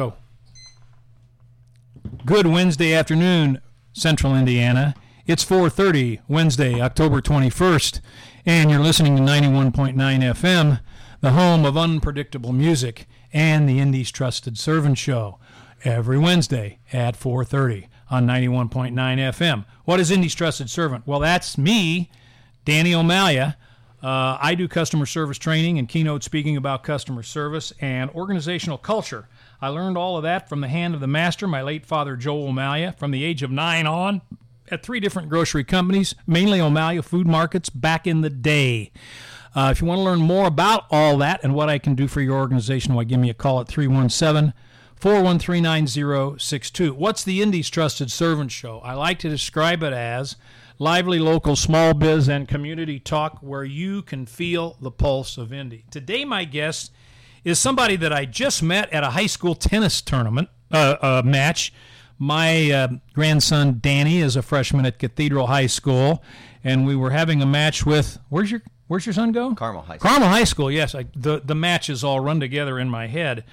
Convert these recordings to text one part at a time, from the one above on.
Go. Good Wednesday afternoon, Central Indiana. It's 4:30 Wednesday, October 21st, and you're listening to 91.9 FM, the home of unpredictable music and the Indy's Trusted Servant Show, every Wednesday at 4:30 on 91.9 FM. What is Indy's Trusted Servant? Well, that's me, Danny O'Malia. Uh, I do customer service training and keynote speaking about customer service and organizational culture. I learned all of that from the hand of the master, my late father, Joel O'Malia, from the age of nine on at three different grocery companies, mainly O'Malia Food Markets, back in the day. Uh, if you want to learn more about all that and what I can do for your organization, why give me a call at 317 413 9062. What's the Indy's Trusted Servant Show? I like to describe it as lively local small biz and community talk where you can feel the pulse of Indy. Today, my guest is somebody that I just met at a high school tennis tournament uh, uh, match. My uh, grandson Danny is a freshman at Cathedral High School, and we were having a match with. Where's your Where's your son go? Carmel High School. Carmel High School. Yes, I, the the matches all run together in my head,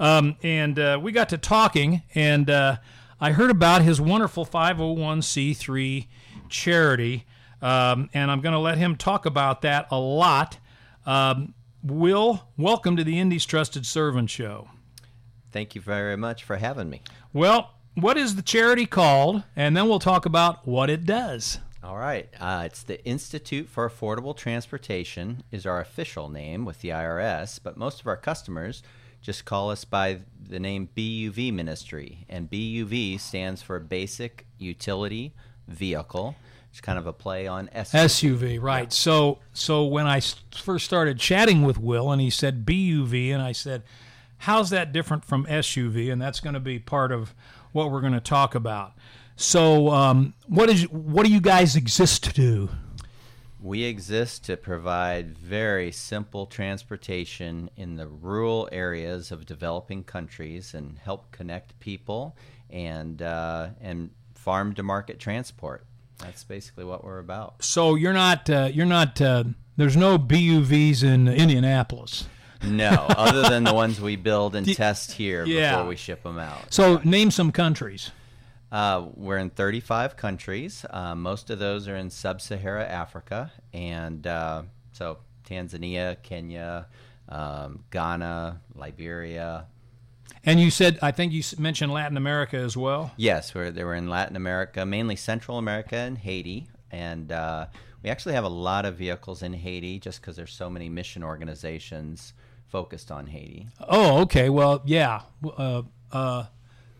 um, and uh, we got to talking, and uh, I heard about his wonderful 501c3 charity, um, and I'm going to let him talk about that a lot. Um, Will, welcome to the Indy's Trusted Servant Show. Thank you very much for having me. Well, what is the charity called? And then we'll talk about what it does. All right. Uh, it's the Institute for Affordable Transportation is our official name with the IRS, but most of our customers just call us by the name BUV Ministry, and BUV stands for Basic Utility Vehicle. It's kind of a play on SUV. SUV, right? So, so when I first started chatting with Will, and he said BUV, and I said, "How's that different from SUV?" And that's going to be part of what we're going to talk about. So, um, what is what do you guys exist to do? We exist to provide very simple transportation in the rural areas of developing countries and help connect people and uh, and farm to market transport. That's basically what we're about. So you're not uh, you're not uh, there's no BUVs in Indianapolis. No, other than the ones we build and test here Yeah. before we ship them out. So name some countries. Uh, we're in 35 countries. Uh, most of those are in sub-Sahara Africa, and uh, so Tanzania, Kenya, um, Ghana, Liberia. And you said I think you mentioned Latin America as well. Yes, we're, they were in Latin America, mainly Central America and Haiti, and uh, we actually have a lot of vehicles in Haiti just because there's so many mission organizations focused on Haiti. Oh, okay. Well, yeah. Uh, uh,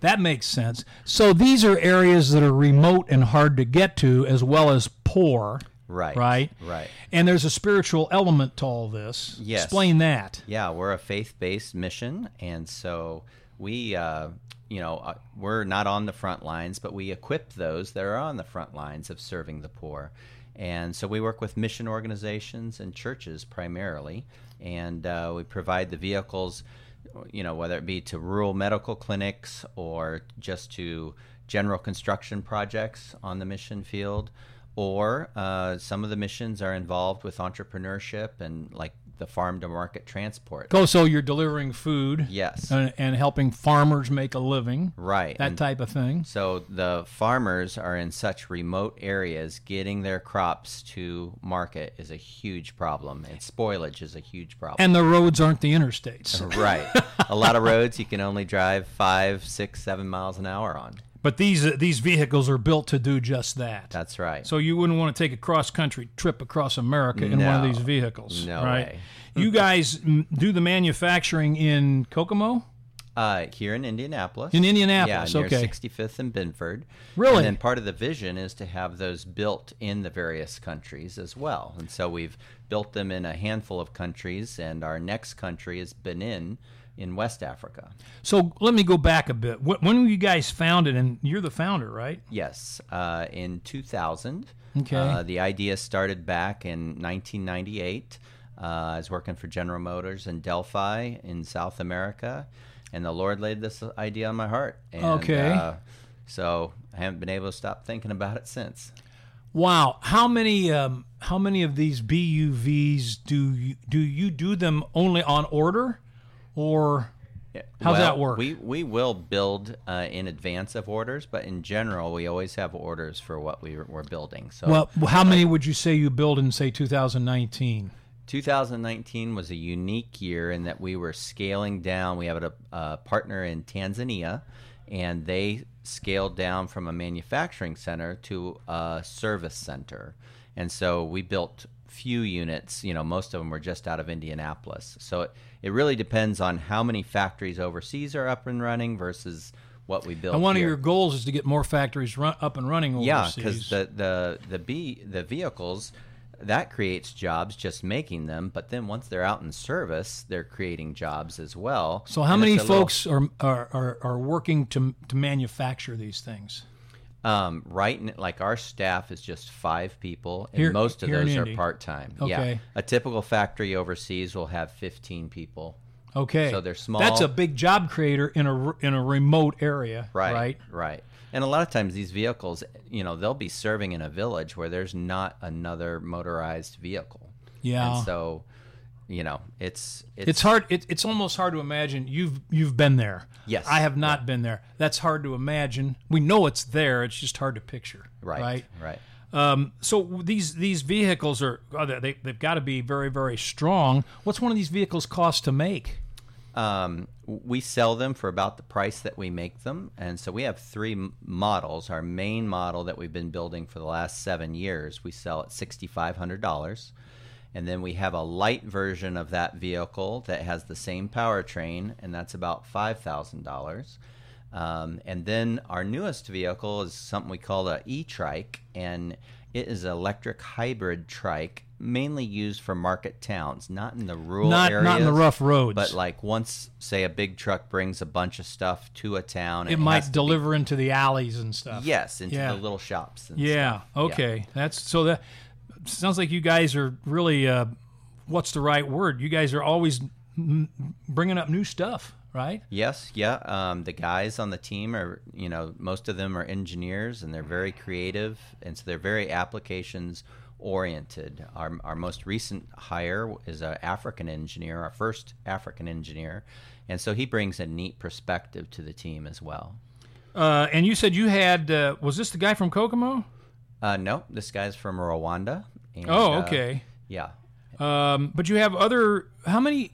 that makes sense. So these are areas that are remote and hard to get to, as well as poor. Right. Right. Right. And there's a spiritual element to all this. Yes. Explain that. Yeah, we're a faith-based mission, and so we, uh, you know, uh, we're not on the front lines, but we equip those that are on the front lines of serving the poor. And so we work with mission organizations and churches primarily, and uh, we provide the vehicles, you know, whether it be to rural medical clinics or just to general construction projects on the mission field or uh, some of the missions are involved with entrepreneurship and like the farm to market transport. Oh, so you're delivering food. Yes. And, and helping farmers make a living. Right. That And type of thing. so the farmers are in such remote areas, getting their crops to market is a huge problem, and spoilage is a huge problem. And the roads aren't the interstates. right. a lot of roads you can only drive five, six, seven miles an hour on. But these uh, these vehicles are built to do just that. That's right. So you wouldn't want to take a cross country trip across America in one of these vehicles, No right? way. you guys do the manufacturing in Kokomo, Uh, here in Indianapolis. In Indianapolis, yeah, near okay. 65th and Binford. Really? And then part of the vision is to have those built in the various countries as well. And so we've built them in a handful of countries, and our next country is Benin in West Africa. So let me go back a bit. When were you guys founded? And you're the founder, right? Yes, uh, in 2000. Okay. Uh, the idea started back in 1998. Uh, I was working for General Motors in Delphi in South America, and the Lord laid this idea on my heart. And, Okay. Uh, so I haven't been able to stop thinking about it since. Wow. How many um, how many of these BUVs do you do you do them only on order, or How's well, that work? We we will build uh, in advance of orders, but in general, we always have orders for what we, we're building. So well, how many would you say you build in say 2019? 2019 was a unique year in that we were scaling down. We have a, a partner in Tanzania, and they scaled down from a manufacturing center to a service center. And so we built few units. You know, most of them were just out of Indianapolis. So it, it really depends on how many factories overseas are up and running versus what we build. And one here. of your goals is to get more factories run, up and running overseas. Yeah, because the the the B the vehicles that creates jobs just making them, but then once they're out in service, they're creating jobs as well. so how many little- folks are, are, are, are working to, to manufacture these things? Um, right, n- like our staff is just five people, and Here- most of those are part time. Okay. Yeah, a typical factory overseas will have fifteen people. Okay, So they're small. That's a big job creator in a in a remote area, Right, right? right. And a lot of times these vehicles, you know, they'll be serving in a village where there's not another motorized vehicle. Yeah. And so, you know, it's it's, It's hard. It, it's almost hard to imagine. You've you've been there. Yes. I have not been there. That's hard to imagine. We know it's there. It's just hard to picture. right, Right. right. Um, so these these vehicles are they they've got to be very very strong. What's one of these vehicles cost to make? Um, we sell them for about the price that we make them, and so we have three models. Our main model that we've been building for the last seven years, we sell at sixty five hundred dollars, and then we have a light version of that vehicle that has the same powertrain, and that's about five thousand dollars. Um, and then our newest vehicle is something we call a e-trike, and it is an electric hybrid trike, mainly used for market towns, not in the rural Not areas. not in the rough roads. But like once, say, a big truck brings a bunch of stuff to a town, it has might deliver into the alleys and stuff. yes, into Yeah. the little shops. And Yeah. stuff. Okay. That's so that sounds like you guys are really uh, what's the right word? You guys are always mm, bringing up new stuff, right? Yes, yeah. Um, the guys on the team are, you know, most of them are engineers and they're very creative, and so they're very applications oriented. Our, our most recent hire is an African engineer, our first African engineer, and so he brings a neat perspective to the team as well. Uh, and you said you had uh, was this the guy from Kokomo? Uh, no, this guy's from Rwanda. And, Oh, uh, okay. yeah, Um, but you have other how many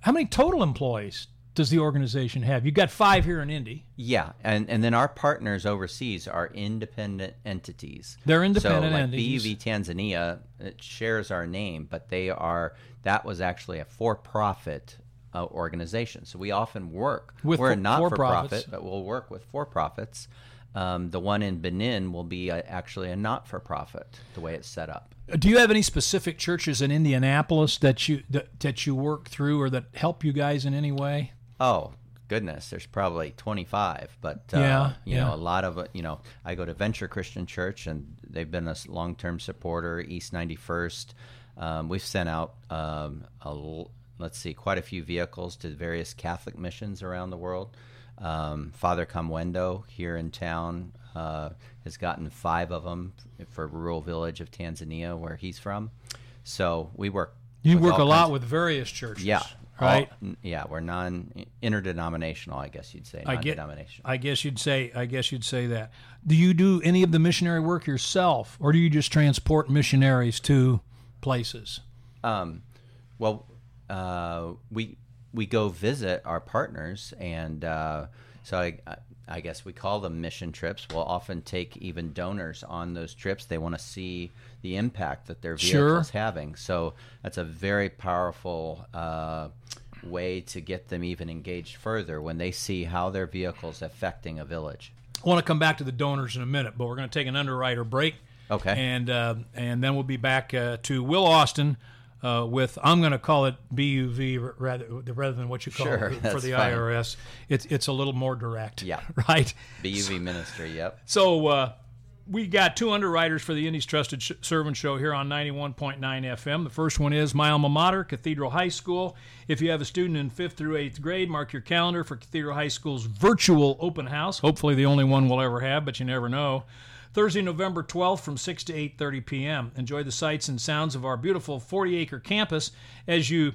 how many total employees does the organization have? You got five here in Indy. Yeah, and and then our partners overseas are independent entities. They're independent so, like entities. BUV Tanzania it shares our name, but they are that was actually a for-profit uh, organization. So we often work With we're for- a not-for-profit, but we'll work with for-profits. Um, the one in Benin will be a, actually a not-for-profit, the way it's set up. Do you have any specific churches in Indianapolis that you that, that you work through or that help you guys in any way? Oh goodness, there's probably 25, but uh, Yeah, you yeah. know, a lot of. You know, I go to Venture Christian Church, and they've been a long-term supporter. East 91st, um, we've sent out um, a let's see, quite a few vehicles to various Catholic missions around the world. Um, Father Kamwendo here in town uh, has gotten five of them for rural village of Tanzania, where he's from. So we work. You work a lot kinds- with various churches. yeah. Right. all- yeah, we're non interdenominational, I guess you'd say. I get. I guess you'd say. I guess you'd say that. Do you do any of the missionary work yourself, or do you just transport missionaries to places? Um, well, uh, we we go visit our partners, and uh, so I, I guess we call them mission trips. We'll often take even donors on those trips. They want to see the impact that their Sure. vehicles having. So that's a very powerful uh, way to get them even engaged further when they see how their vehicles affecting a village. I want to come back to the donors in a minute, but we're going to take an underwriter break. Okay. And uh, and then we'll be back uh, to Will Austin uh, with I'm going to call it BUV rather rather than what you call Sure, it for the fine. IRS. It's it's a little more direct. Yeah. Right. BUV ministry. Yep. So uh, we got two underwriters for the Indy's Trusted Sh- Servant Show here on 91.9 FM. The first one is my alma mater, Cathedral High School. If you have a student in fifth through eighth grade, mark your calendar for Cathedral High School's virtual open house. Hopefully, the only one we'll ever have, but you never know. Thursday, November 12th from 6 to 8:30 p.m. Enjoy the sights and sounds of our beautiful 40-acre campus as you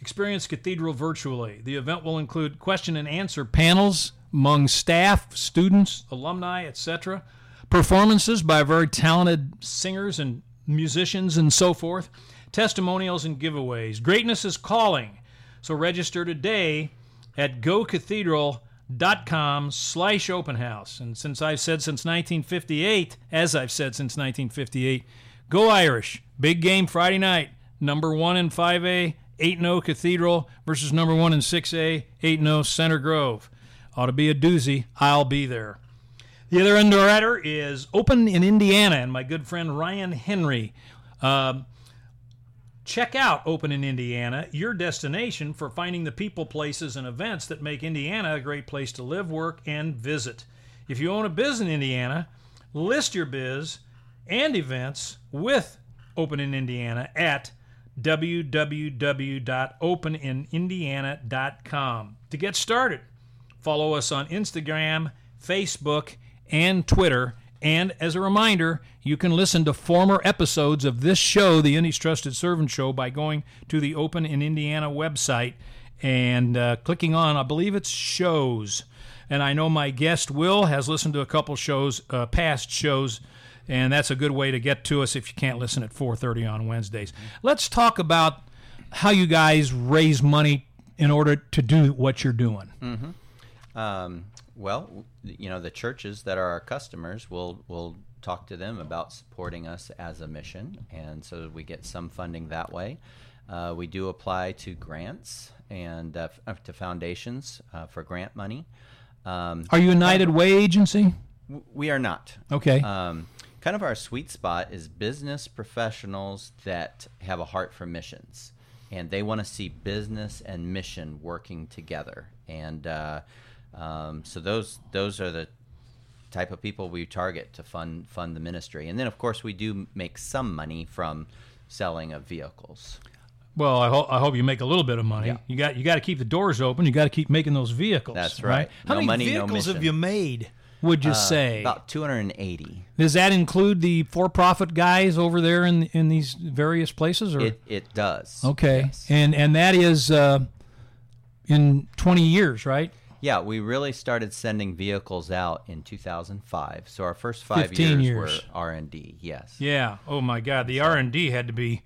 Experience Cathedral virtually. The event will include question and answer panels among staff, students, alumni, etc. Performances by very talented singers and musicians and so forth. Testimonials and giveaways. Greatness is calling. So register today at gocathedral.com slash open house. And since I've said since 1958, as I've said since 1958, go Irish. Big game Friday night. Number one in 5A, 8 0 Cathedral versus number one in 6A, 8 0 Center Grove. Ought to be a doozy. I'll be there. The other underwriter is Open in Indiana, and my good friend Ryan Henry. Uh, check out Open in Indiana, your destination for finding the people, places, and events that make Indiana a great place to live, work, and visit. If you own a biz in Indiana, list your biz and events with Open in Indiana at www.openinindiana.com. To get started, follow us on Instagram, Facebook, and Twitter. And as a reminder, you can listen to former episodes of this show, the Indy's Trusted Servant Show, by going to the Open in Indiana website and uh, clicking on, I believe it's shows. And I know my guest Will has listened to a couple shows, uh, past shows, and that's a good way to get to us if you can't listen at 4:30 on Wednesdays. Let's talk about how you guys raise money in order to do what you're doing. Um, well, you know, the churches that are our customers, will will talk to them about supporting us as a mission, and so we get some funding that way. Uh, we do apply to grants and uh, f- to foundations uh, for grant money. Um, Are you a United Way agency? we are not. Okay. Um, kind of our sweet spot is business professionals that have a heart for missions, and they want to see business and mission working together. And uh, um, so those those are the type of people we target to fund fund the ministry. And then of course we do make some money from selling of vehicles. Well, I, ho- I hope you make a little bit of money. Yeah. You got you got to keep the doors open. You got to keep making those vehicles. That's right. How No many money, no vehicles have you made? Would you Uh, say? about 280. Does that include the for-profit guys over there in in these various places? Or It it does. okay, Yes. and and that is uh, in twenty years, right? Yeah, we really started sending vehicles out in 2005. So our first five 15 years, years. were R and D. Yes. Yeah. Oh my God, the R and D had to be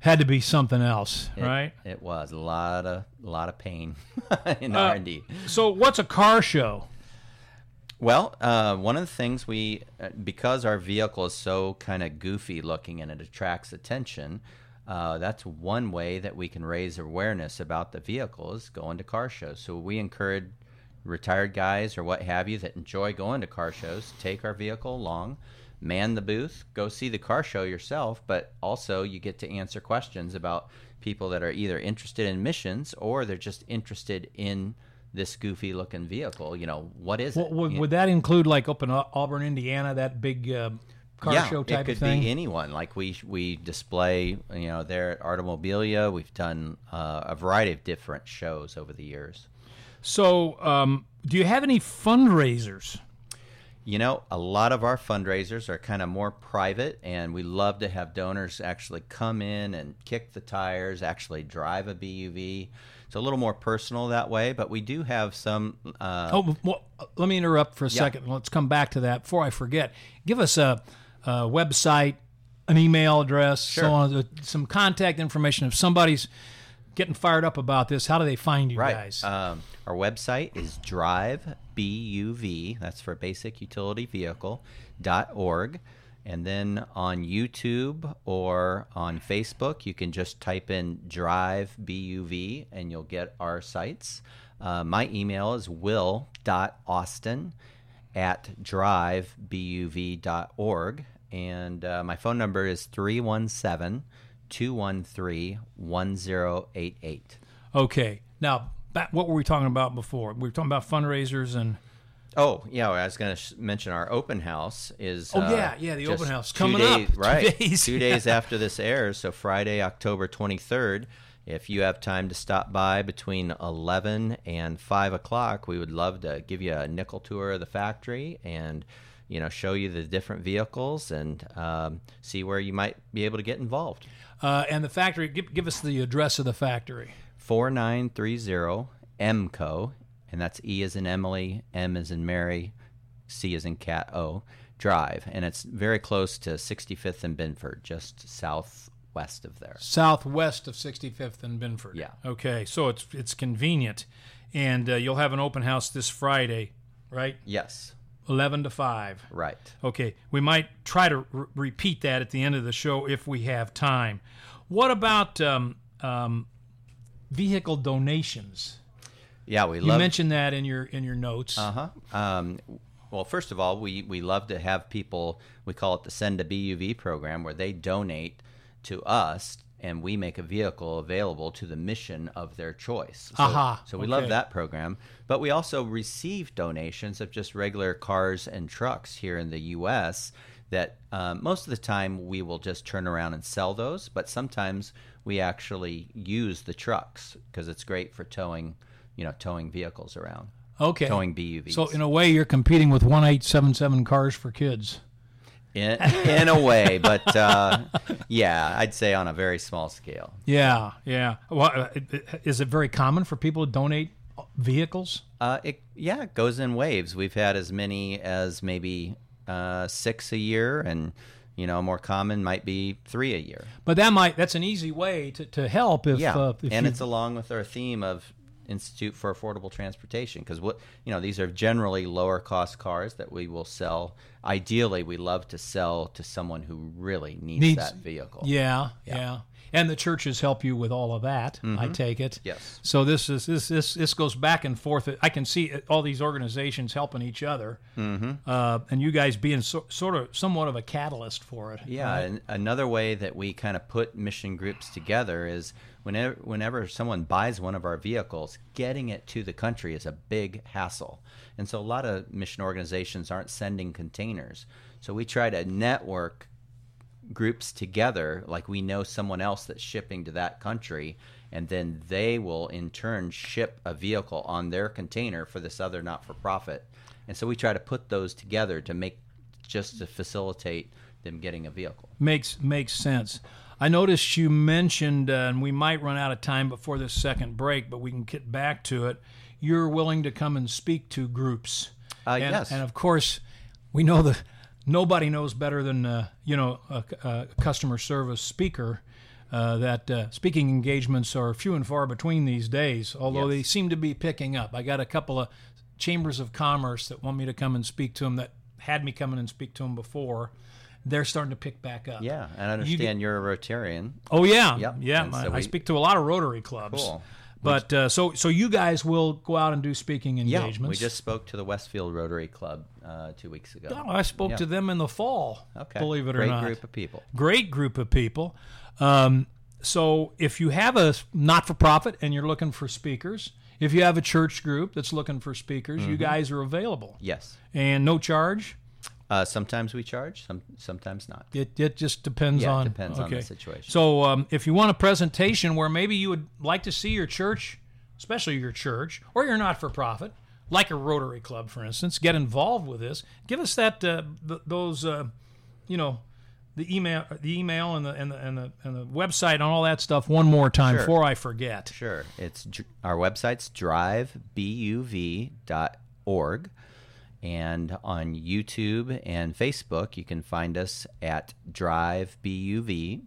had to be something else, It, right? It was a lot of a lot of pain in Uh, R and D. So, what's a car show? Well, uh, one of the things we, uh, because our vehicle is so kind of goofy looking and it attracts attention, uh, that's one way that we can raise awareness about the vehicle is going to car shows. So we encourage retired guys or what have you that enjoy going to car shows, take our vehicle along, man the booth, go see the car show yourself, but also you get to answer questions about people that are either interested in missions or they're just interested in this goofy looking vehicle. You know, what is Well, it? would, would that include like up in Auburn, Indiana, that big uh, car yeah, show type it could of thing? be anyone. Like we we display, you know, there at Artomobilia. We've done uh, a variety of different shows over the years. so, um, do you have any fundraisers? You know, a lot of our fundraisers are kind of more private, and we love to have donors actually come in and kick the tires, actually drive a BUV. It's a little more personal that way, but we do have some. Uh, Oh, well, let me interrupt for a Yeah. second. Let's come back to that before I forget. Give us a, a website, an email address, so on, uh, some contact information. If somebody's getting fired up about this, how do they find you Right. guys? Um, our website is drivebuv, that's for basic utility vehicle, dot org. And then on YouTube or on Facebook, you can just type in Drive BUV and you'll get our sites. Uh, my email is will.austin at drivebuv.org. And uh, my phone number is 317 213 1088. okay. Now, back, what were we talking about before? We were talking about fundraisers and. Oh yeah, I was going to sh- mention our open house is. Oh, uh, yeah, yeah, the open house two coming days- up. Two right? days, two days after this airs, so Friday, October twenty third. If you have time to stop by between eleven and five o'clock, we would love to give you a nickel tour of the factory and you know show you the different vehicles and um, see where you might be able to get involved. Uh, and the factory, give, give us the address of the factory. 4930 MCO, and that's E as in Emily, M as in Mary, C as in Cat O Drive, and it's very close to 65th and Binford, just southwest of there. Southwest of 65th and Binford. Yeah. Okay, so it's it's convenient, and uh, you'll have an open house this Friday, right? Yes, 11 to 5. right. Okay, we might try to re- repeat that at the end of the show if we have time. What about um, um, vehicle donations? Yeah, we You love. mentioned that in your in your notes. Uh huh. Um, well, first of all, we, we love to have people, we call it the Send a BUV program, where they donate to us and we make a vehicle available to the mission of their choice. So, Aha, so we okay. love that program. But we also receive donations of just regular cars and trucks here in the U.S. that um, most of the time we will just turn around and sell those, but sometimes we actually use the trucks because it's great for towing, you know, towing vehicles around okay. towing BUVs. So in a way, you're competing with 1877 cars for kids. In, in a way, but uh, yeah, I'd say on a very small scale. Yeah, yeah. Well, uh, is it very common for people to donate vehicles? Uh, it yeah, it goes in waves. We've had as many as maybe uh, six a year, and you know, more common might be three a year. But that might that's an easy way to, to help if Yeah, uh, if and it's along with our theme of Institute for Affordable Transportation because what you know these are generally lower cost cars that we will sell. Ideally, we love to sell to someone who really needs, Needs- that vehicle. yeah, yeah, And the churches help you with all of that. I take it. Mm-hmm. Yes. So this is this this this goes back and forth. I can see all these organizations helping each other, mm-hmm. uh, and you guys being so, sort of somewhat of a catalyst for it. Yeah, right? and another way that we kind of put mission groups together is whenever whenever someone buys one of our vehicles, getting it to the country is a big hassle. And so a lot of mission organizations aren't sending containers. So we try to network groups together like we know someone else that's shipping to that country and then they will in turn ship a vehicle on their container for this other not-for-profit and so we try to put those together to make just to facilitate them getting a vehicle Makes makes sense. I noticed you mentioned, uh, and we might run out of time before this second break, but we can get back to it. You're willing to come and speak to groups. Uh, and, yes. And of course, we know that nobody knows better than uh, you know a, a customer service speaker. Uh, that uh, speaking engagements are few and far between these days, although Yes. they seem to be picking up. I got a couple of chambers of commerce that want me to come and speak to them that had me come in and speak to them before. They're starting to pick back up. yeah and i understand you, are a rotarian Oh yeah, Yep. yeah. And so I, I speak to a lot of Rotary clubs. Cool. But uh, so so you guys will go out and do speaking engagements. yeah we just spoke to the westfield rotary club uh, two weeks ago Oh, I spoke Yeah. to them in the fall. okay Believe it great or not, Great group of people great group of people. Um, so if you have a not-for-profit and you're looking for speakers, if you have a church group that's looking for speakers, Mm-hmm. you guys are available yes and no charge. Uh, sometimes we charge some sometimes not It, it just depends Yeah, it on depends on the situation. So um, if you want a presentation where maybe you would like to see your church, especially your church or your not-for-profit, like a Rotary Club, for instance, get involved with this. Give us that uh, th- those uh, you know the email the email and the and the and the, and the website and all that stuff one more time Sure. before I forget. Sure. It's our website's drivebuv.org. And on YouTube and Facebook, you can find us at Drive BUV.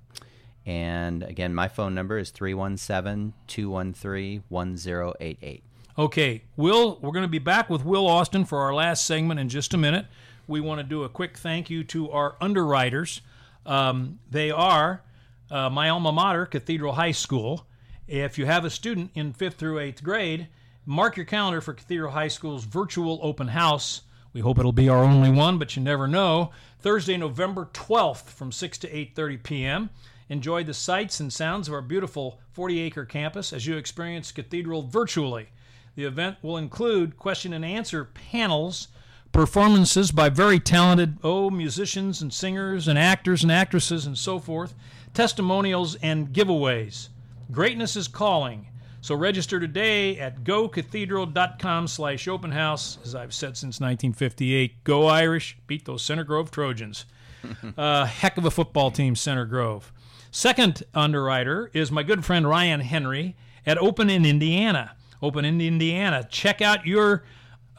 And again, my phone number is 317 213 1088. Okay, Will, we're going to be back with Will Austin for our last segment in just a minute. We want to do a quick thank you to our underwriters. Um, they are uh, my alma mater, Cathedral High School. If you have a student in fifth through eighth grade, mark your calendar for Cathedral High School's virtual open house. We hope it'll be our only one, but you never know. Thursday, November 12th from 6 to 8:30 p.m. Enjoy the sights and sounds of our beautiful 40-acre campus as you experience Cathedral virtually. The event will include question and answer panels, performances by very talented oh musicians and singers and actors and actresses and so forth, testimonials and giveaways. Greatness is calling. So register today at gocathedral.com slash open house, as I've said since 1958. Go Irish, beat those Center Grove Trojans. uh, heck of a football team, Center Grove. Second underwriter is my good friend Ryan Henry at Open in Indiana. Open in Indiana. Check out your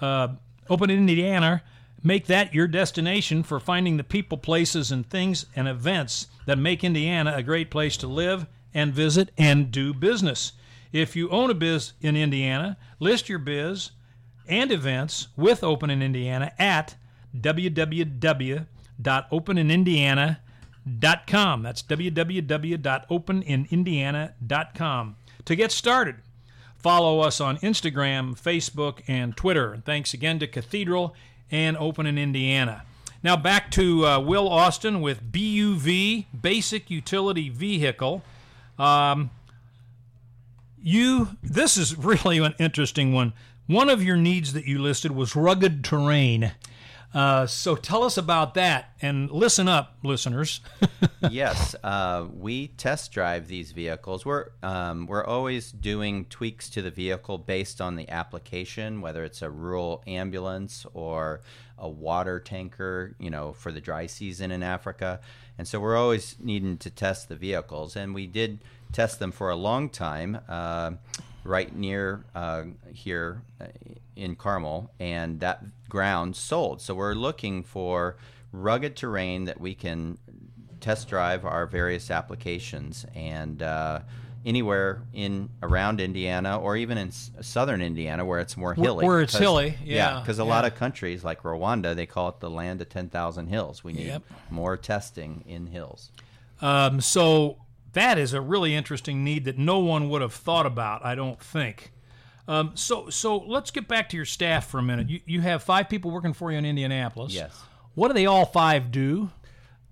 uh, Open in Indiana. Make that your destination for finding the people, places, and things and events that make Indiana a great place to live and visit and do business. If you own a biz in Indiana, list your biz and events with Open in Indiana at www.openinindiana.com. That's www.openinindiana.com. To get started, follow us on Instagram, Facebook, and Twitter. Thanks again to Cathedral and Open in Indiana. Now back to uh, Will Austin with BUV, Basic Utility Vehicle. Um, you, this is really an interesting one. One of your needs that you listed was rugged terrain. Uh, so tell us about that and listen up, listeners. yes, uh, we test drive these vehicles. We're um, we're always doing tweaks to the vehicle based on the application, whether it's a rural ambulance or a water tanker, you know, for the dry season in Africa. And so we're always needing to test the vehicles, and we did test them for a long time. Uh, right near uh, here uh, in Carmel, and that ground sold. So we're looking for rugged terrain that we can test drive our various applications and uh, anywhere in around Indiana or even in s- southern Indiana where it's more hilly. Where it's hilly, yeah. Because a yeah. lot of countries like Rwanda, they call it the land of 10,000 hills. We need Yep. more testing in hills. Um, so that is a really interesting need that no one would have thought about, I don't think. Um, so, so let's get back to your staff for a minute. You, you have five people working for you in Indianapolis. Yes. What do they all five do?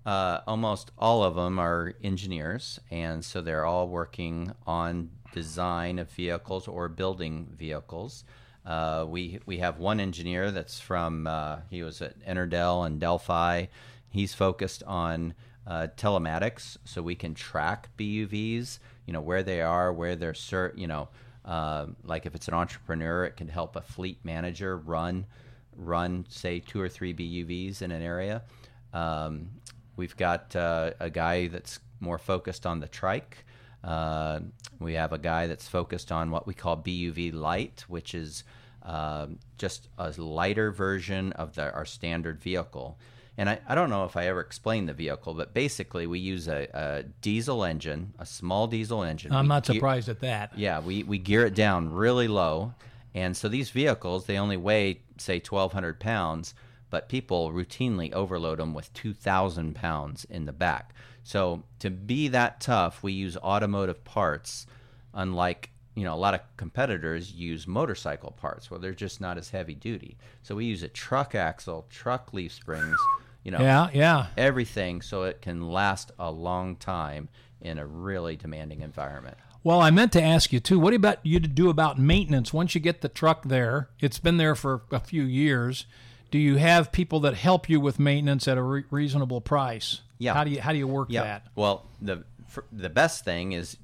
Uh, almost all of them are engineers, and so they're all working on design of vehicles or building vehicles. Uh, we we have one engineer that's from uh, he was at Interdel and Delphi. He's focused on uh, telematics, so we can track BUVs. You know where they are, where they're cert. You know, uh, like if it's an entrepreneur, it can help a fleet manager run run say two or three BUVs in an area. Um, we've got uh, a guy that's more focused on the trike. Uh, we have a guy that's focused on what we call BUV light, which is um just a lighter version of the, our standard vehicle. And I, I don't know if I ever explained the vehicle, but basically we use a, a diesel engine, a small diesel engine. I'm We not gear- surprised at that. yeah, we, we gear it down really low. And so these vehicles, they only weigh, say, 1,200 pounds, but people routinely overload them with 2,000 pounds in the back. So to be that tough, we use automotive parts, unlike you know a lot of competitors use motorcycle parts where they're just not as heavy duty. So we use a truck axle, truck leaf springs, you know, Yeah, yeah. everything so it can last a long time in a really demanding environment. Well, I meant to ask you too. What about you to do about maintenance once you get the truck there? It's been there for a few years. Do you have people that help you with maintenance at a re- reasonable price? Yeah. How do you how do you work Yeah. that? Well, the the best thing is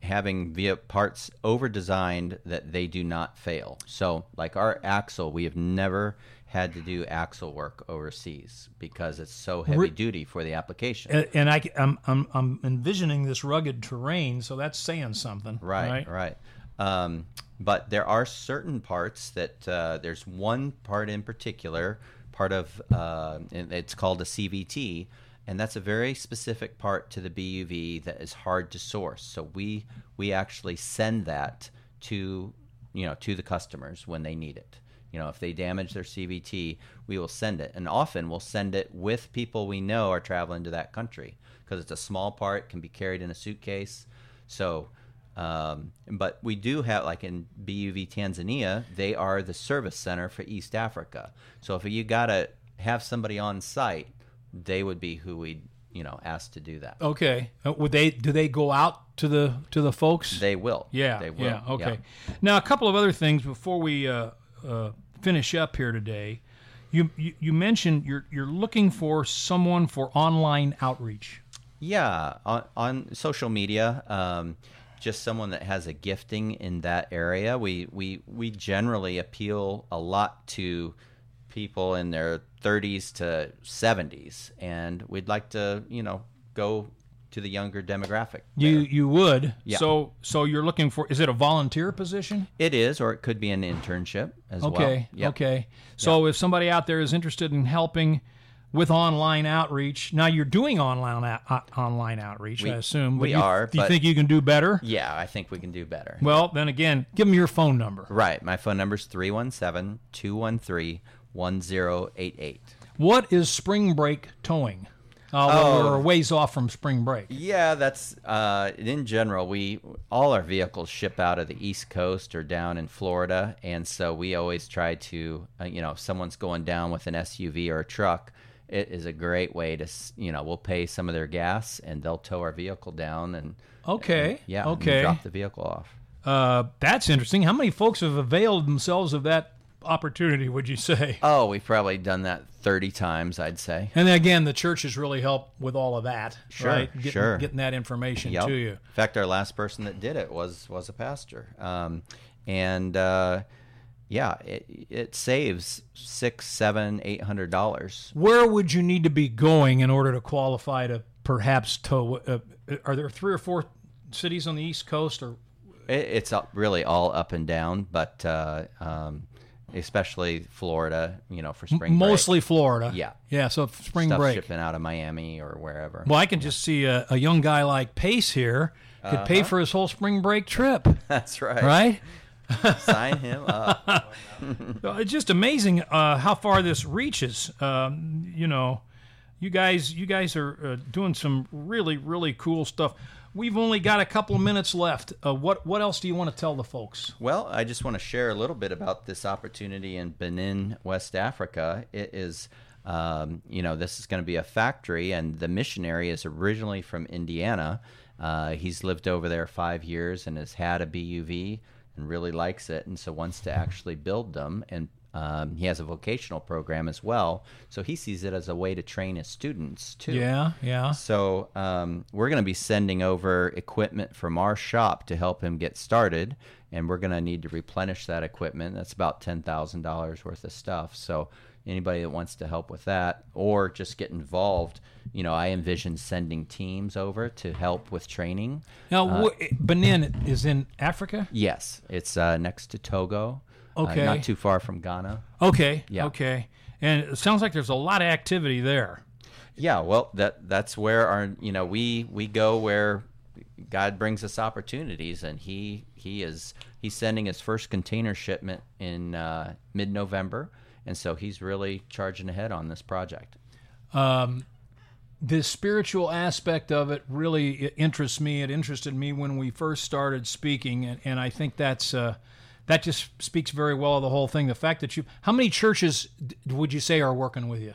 having via parts over designed that they do not fail. So, like our axle, we have never had to do axle work overseas because it's so heavy Re- duty for the application. And, and I, am I'm, I'm envisioning this rugged terrain, so that's saying something. Right, right. Um, but there are certain parts that uh, there's one part in particular, part of uh, it's called a CVT, and that's a very specific part to the BUV that is hard to source. So we we actually send that to you know to the customers when they need it. You know, if they damage their CVT, we will send it, and often we'll send it with people we know are traveling to that country because it's a small part, can be carried in a suitcase. So um, but we do have, like in BUV Tanzania, they are the service center for East Africa. So if you got to have somebody on site, they would be who we'd you know, ask to do that. Okay. Uh, would they do they go out to the to the folks? They will. Yeah. They will. Yeah. Okay. Now a couple of other things before we uh, uh, finish up here today. You, you you mentioned you're you're looking for someone for online outreach. Yeah, on, on social media, um, just someone that has a gifting in that area. We we we generally appeal a lot to people in their 30s to 70s, and we'd like to you know go to the younger demographic. You there. you would. Yeah. So so you're looking for is it a volunteer position? It is, or it could be an internship as well. Okay. Yep. Okay. So if somebody out there is interested in helping with online outreach, now you're doing online uh, online outreach, I assume. we you, are, Do you think you can do better? Yeah, I think we can do better. Well, then again, give them your phone number. Right. My phone number is 317 213 1088. What is spring break towing? Uh, Oh. We're a ways off from spring break. Yeah, that's uh, in general. We all our vehicles ship out of the East Coast or down in Florida, and so we always try to, uh, you know, if someone's going down with an SUV or a truck, it is a great way to, you know, we'll pay some of their gas and they'll tow our vehicle down and Okay. and, yeah, Okay. drop the vehicle off. Uh, that's interesting. How many folks have availed themselves of that opportunity? Would you say? Oh, we've probably done that thirty times, I'd say. And again, the church has really helped with all of that, Sure, right? Getting, sure. getting that information Yep. to you. In fact, our last person that did it was was a pastor, um, and uh, yeah, it, it saves six, seven, eight hundred dollars. Where would you need to be going in order to qualify to perhaps tow? Uh, are there three or four cities on the East Coast, or it's up- really all up and down, but uh, um, especially Florida, you know, for spring break. mostly Florida? Yeah. yeah. So spring stuff break. shipping out of Miami or wherever. Well, I can just see a, a young guy like Pace here could pay for his whole spring break trip, That's right. right? Sign him up. It's just amazing uh, how far this reaches. Um, you know, you guys, you guys are uh, doing some really, really cool stuff. We've only got a couple of minutes left. Uh, what, what else do you want to tell the folks? Well, I just want to share a little bit about this opportunity in Benin, West Africa. It is, um, you know, this is going to be a factory, and the missionary is originally from Indiana. Uh, he's lived over there five years and has had a BUV and really likes it, and so wants to actually build them. And um, he has a vocational program as well, so he sees it as a way to train his students too. Yeah, yeah. So um, we're going to be sending over equipment from our shop to help him get started, and we're going to need to replenish that equipment. That's about ten thousand dollars worth of stuff. So anybody that wants to help with that or just get involved, you know, I envision sending teams over to help with training. Now, wh- Benin is in Africa. Yes, it's uh, next to Togo. Uh, Okay. not too far from Ghana. Okay, Yeah. okay. And it sounds like there's a lot of activity there. Yeah, well, that that's where our you know we we go where God brings us opportunities, and he he is he's sending his first container shipment in uh, mid November, and so he's really charging ahead on this project. Um, the spiritual aspect of it really interests me. It interested me when we first started speaking, and, and I think that's uh, that just speaks very well of the whole thing. The fact that you, how many churches d- would you say are working with you?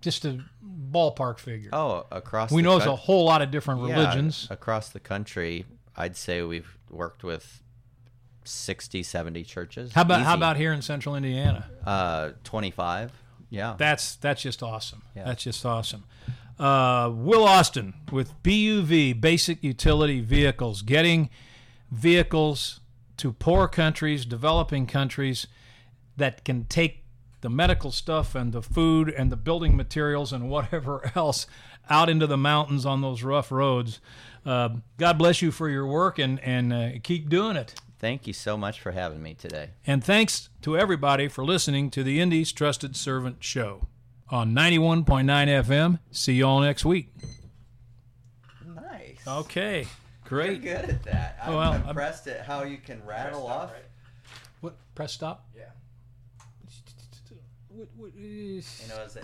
Just a ballpark figure. Oh, across we know it's coun- a whole lot of different yeah, religions. across the country. I'd say we've worked with 60, 70 churches. How about how about here in Central Indiana? uh, twenty five? Yeah, That's that's just awesome. Yeah. That's just awesome. Uh, Will Austin with BUV Basic Utility Vehicles, getting vehicles to poor countries, developing countries that can take the medical stuff and the food and the building materials and whatever else out into the mountains on those rough roads. Uh, God bless you for your work and and uh, keep doing it. Thank you so much for having me today. And thanks to everybody for listening to the Indy's Trusted Servant Show on 91.9 FM. See you all next week. Nice. Okay, You're great. good at that. Oh, I'm Well, I'm- impressed at how you can rattle off. What? Press stop? Yeah. What, what, You know, as